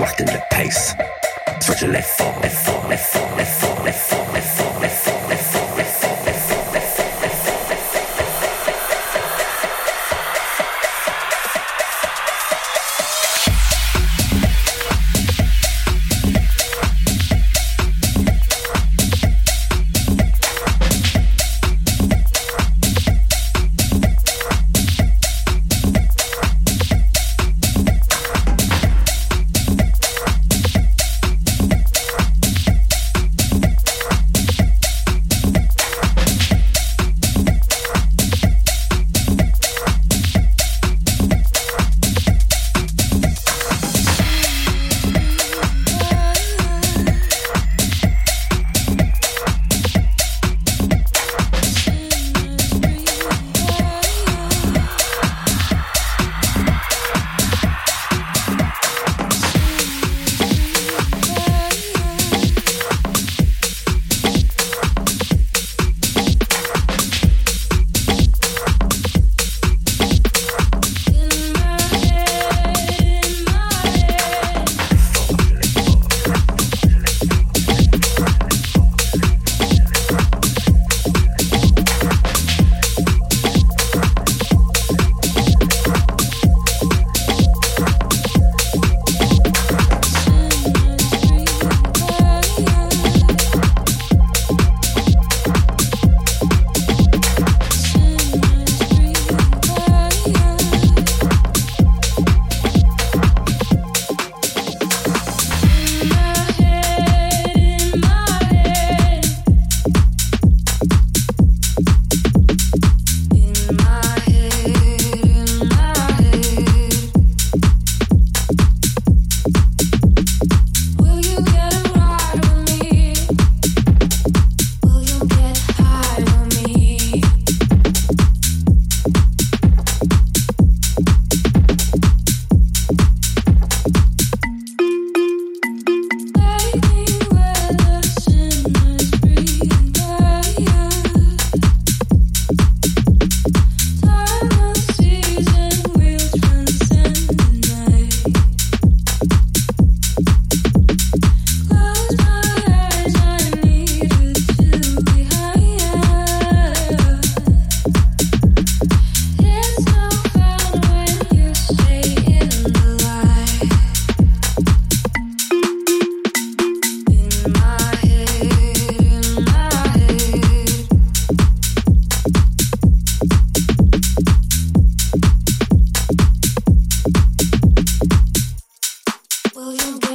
like a Will you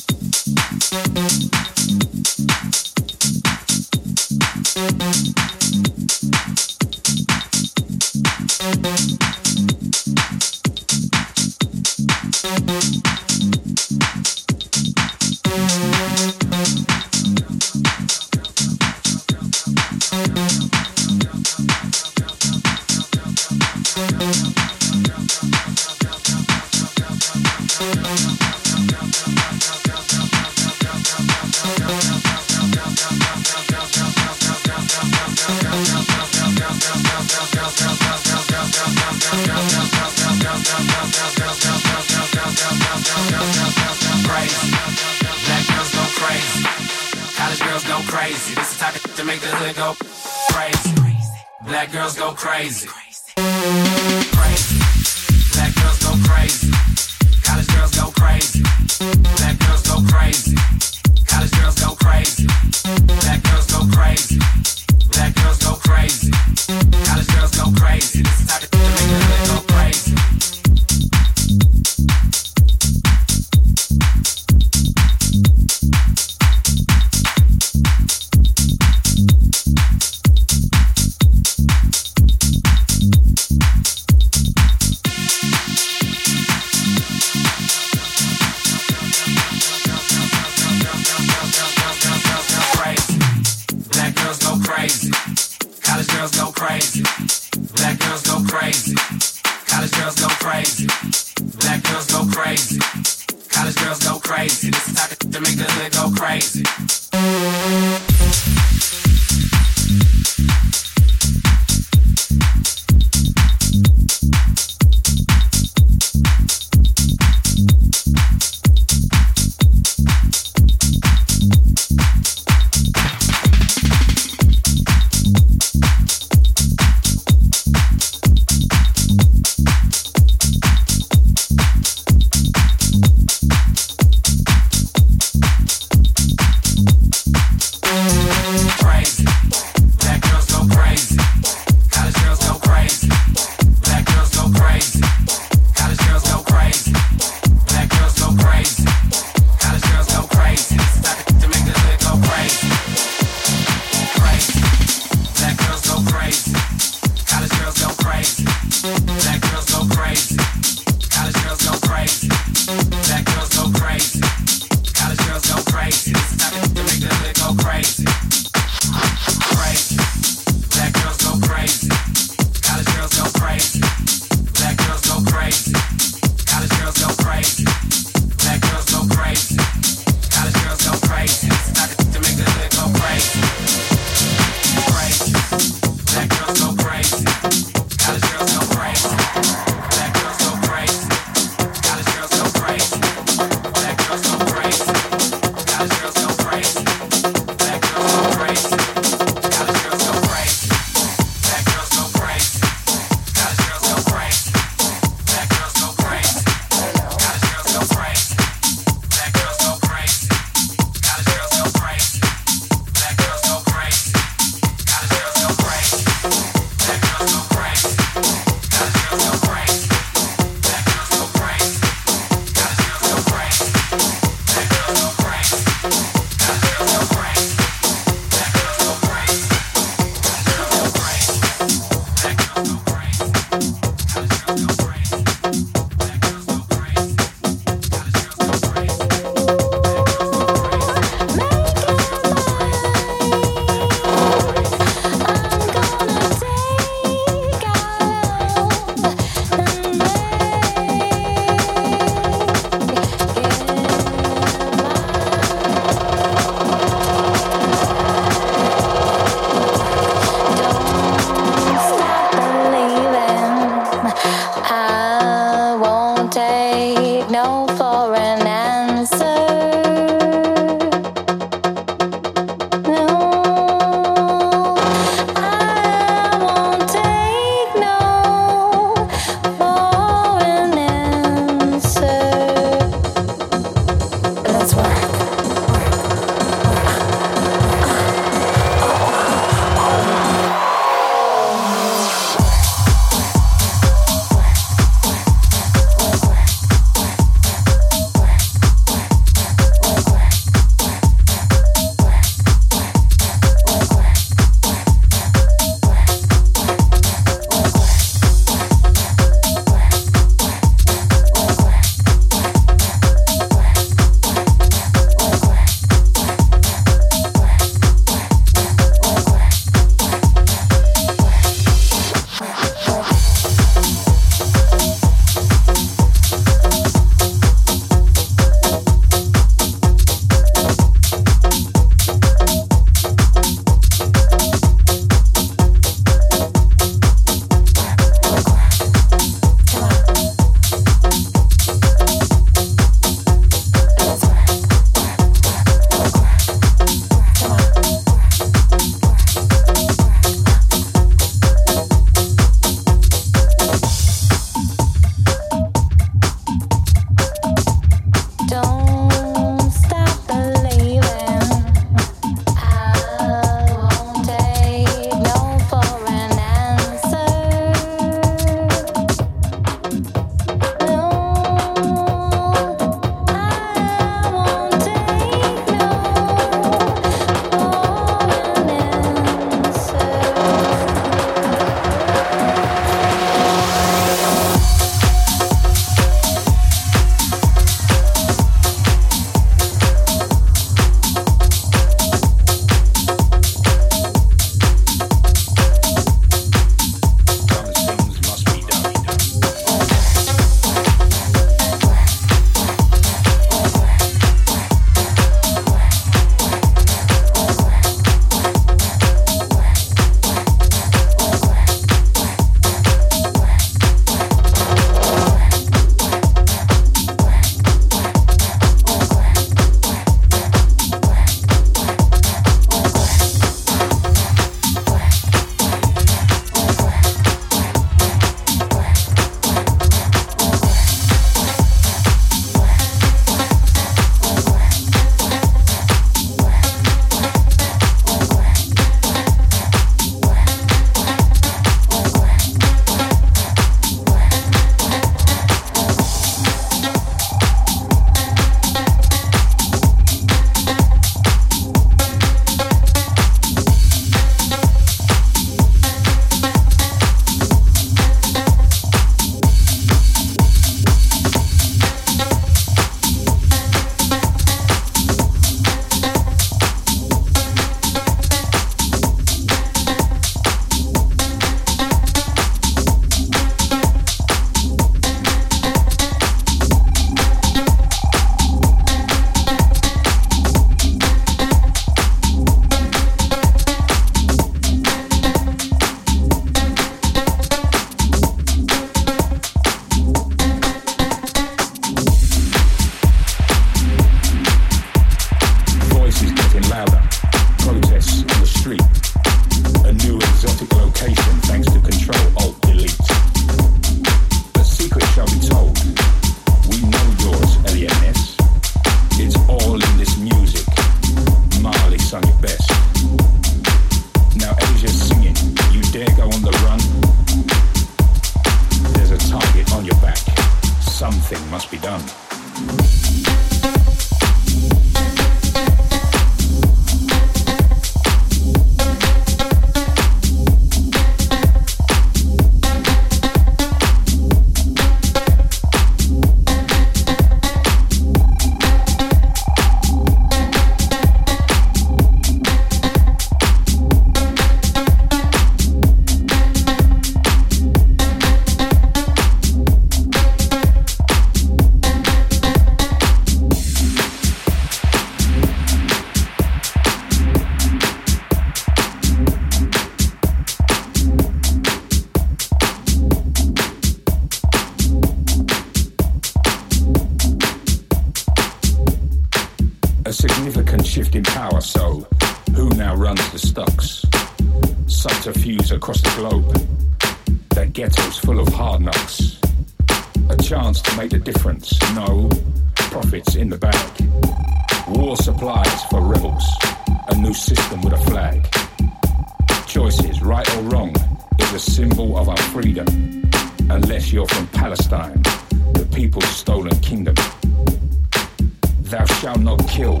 thou shalt not kill.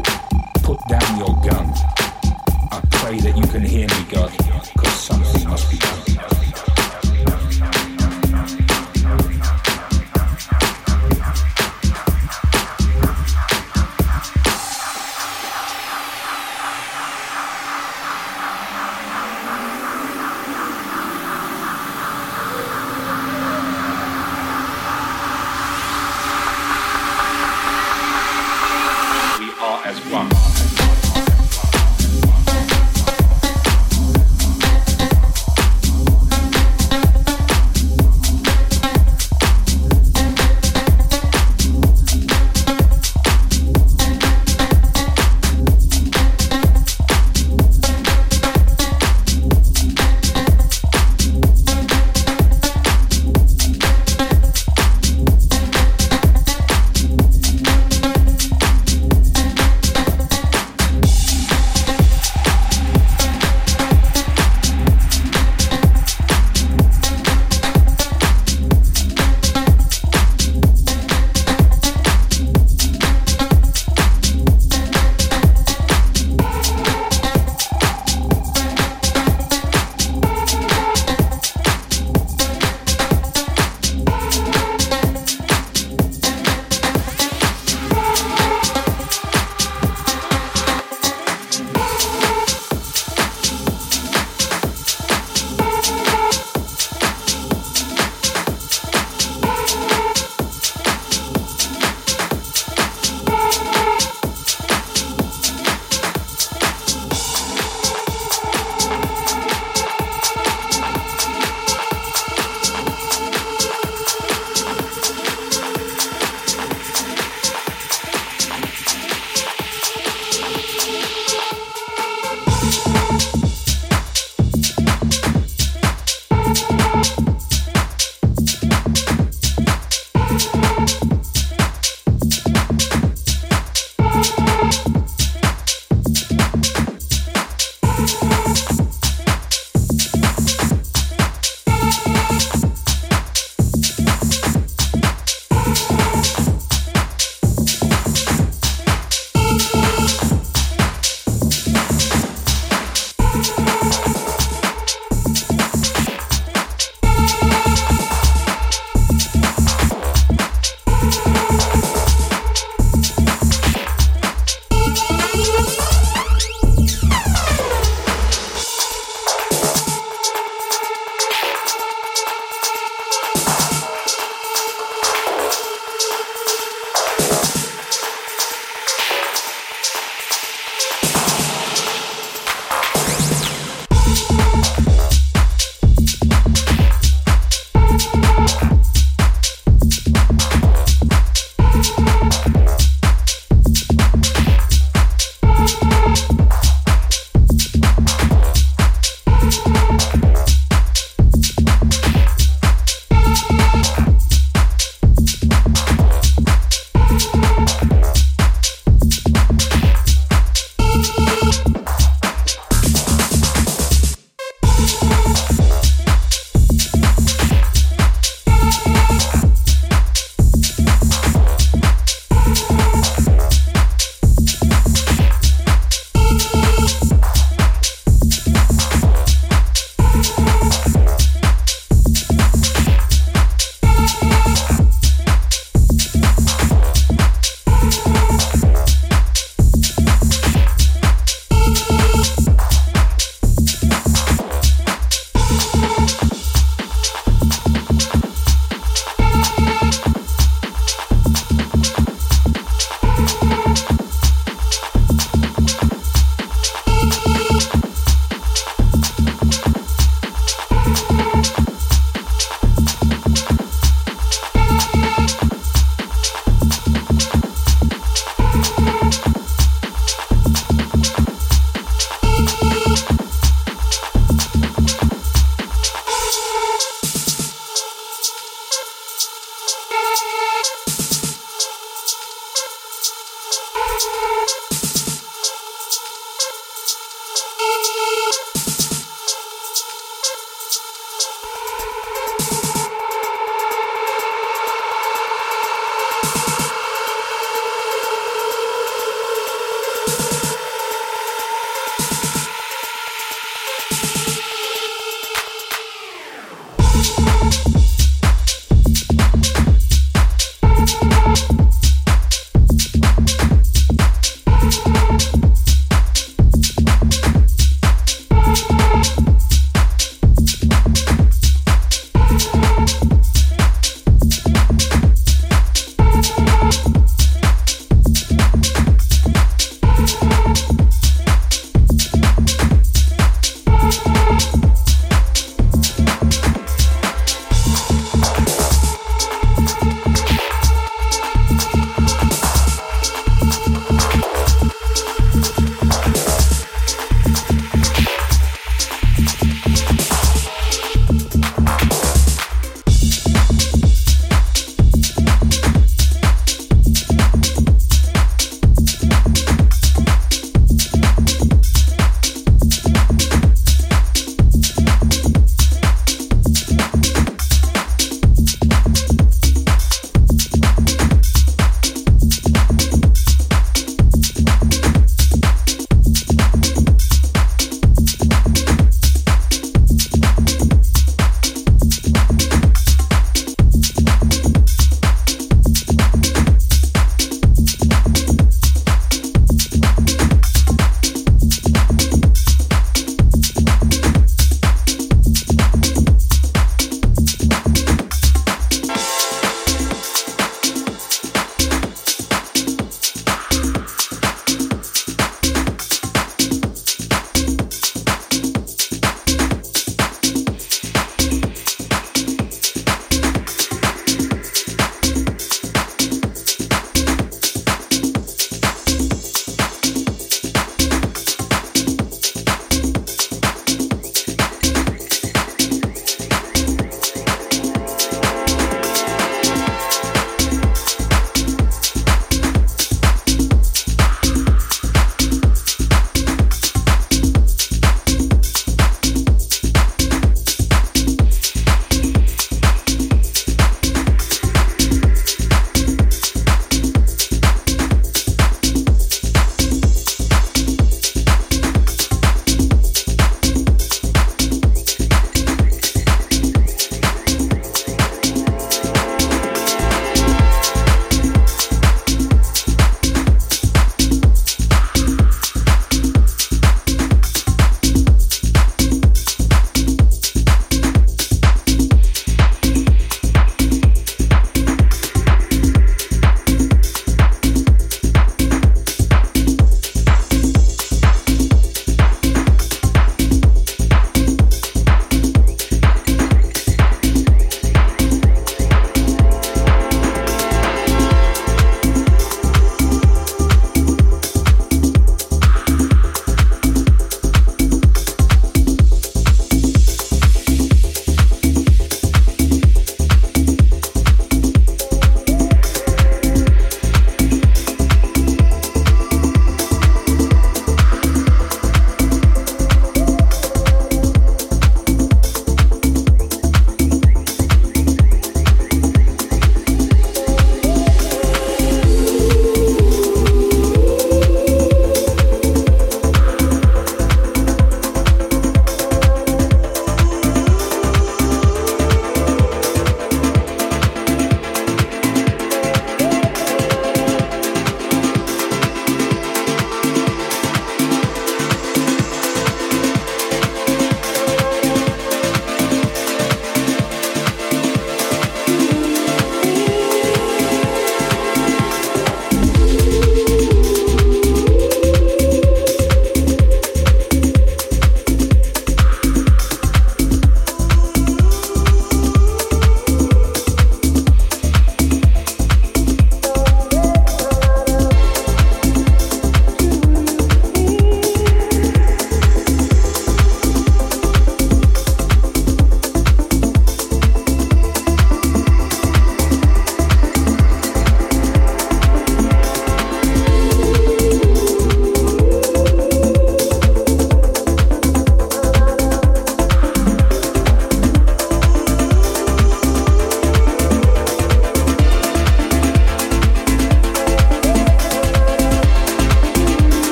Put down your gun. I pray that you can hear me, God, because something must be done.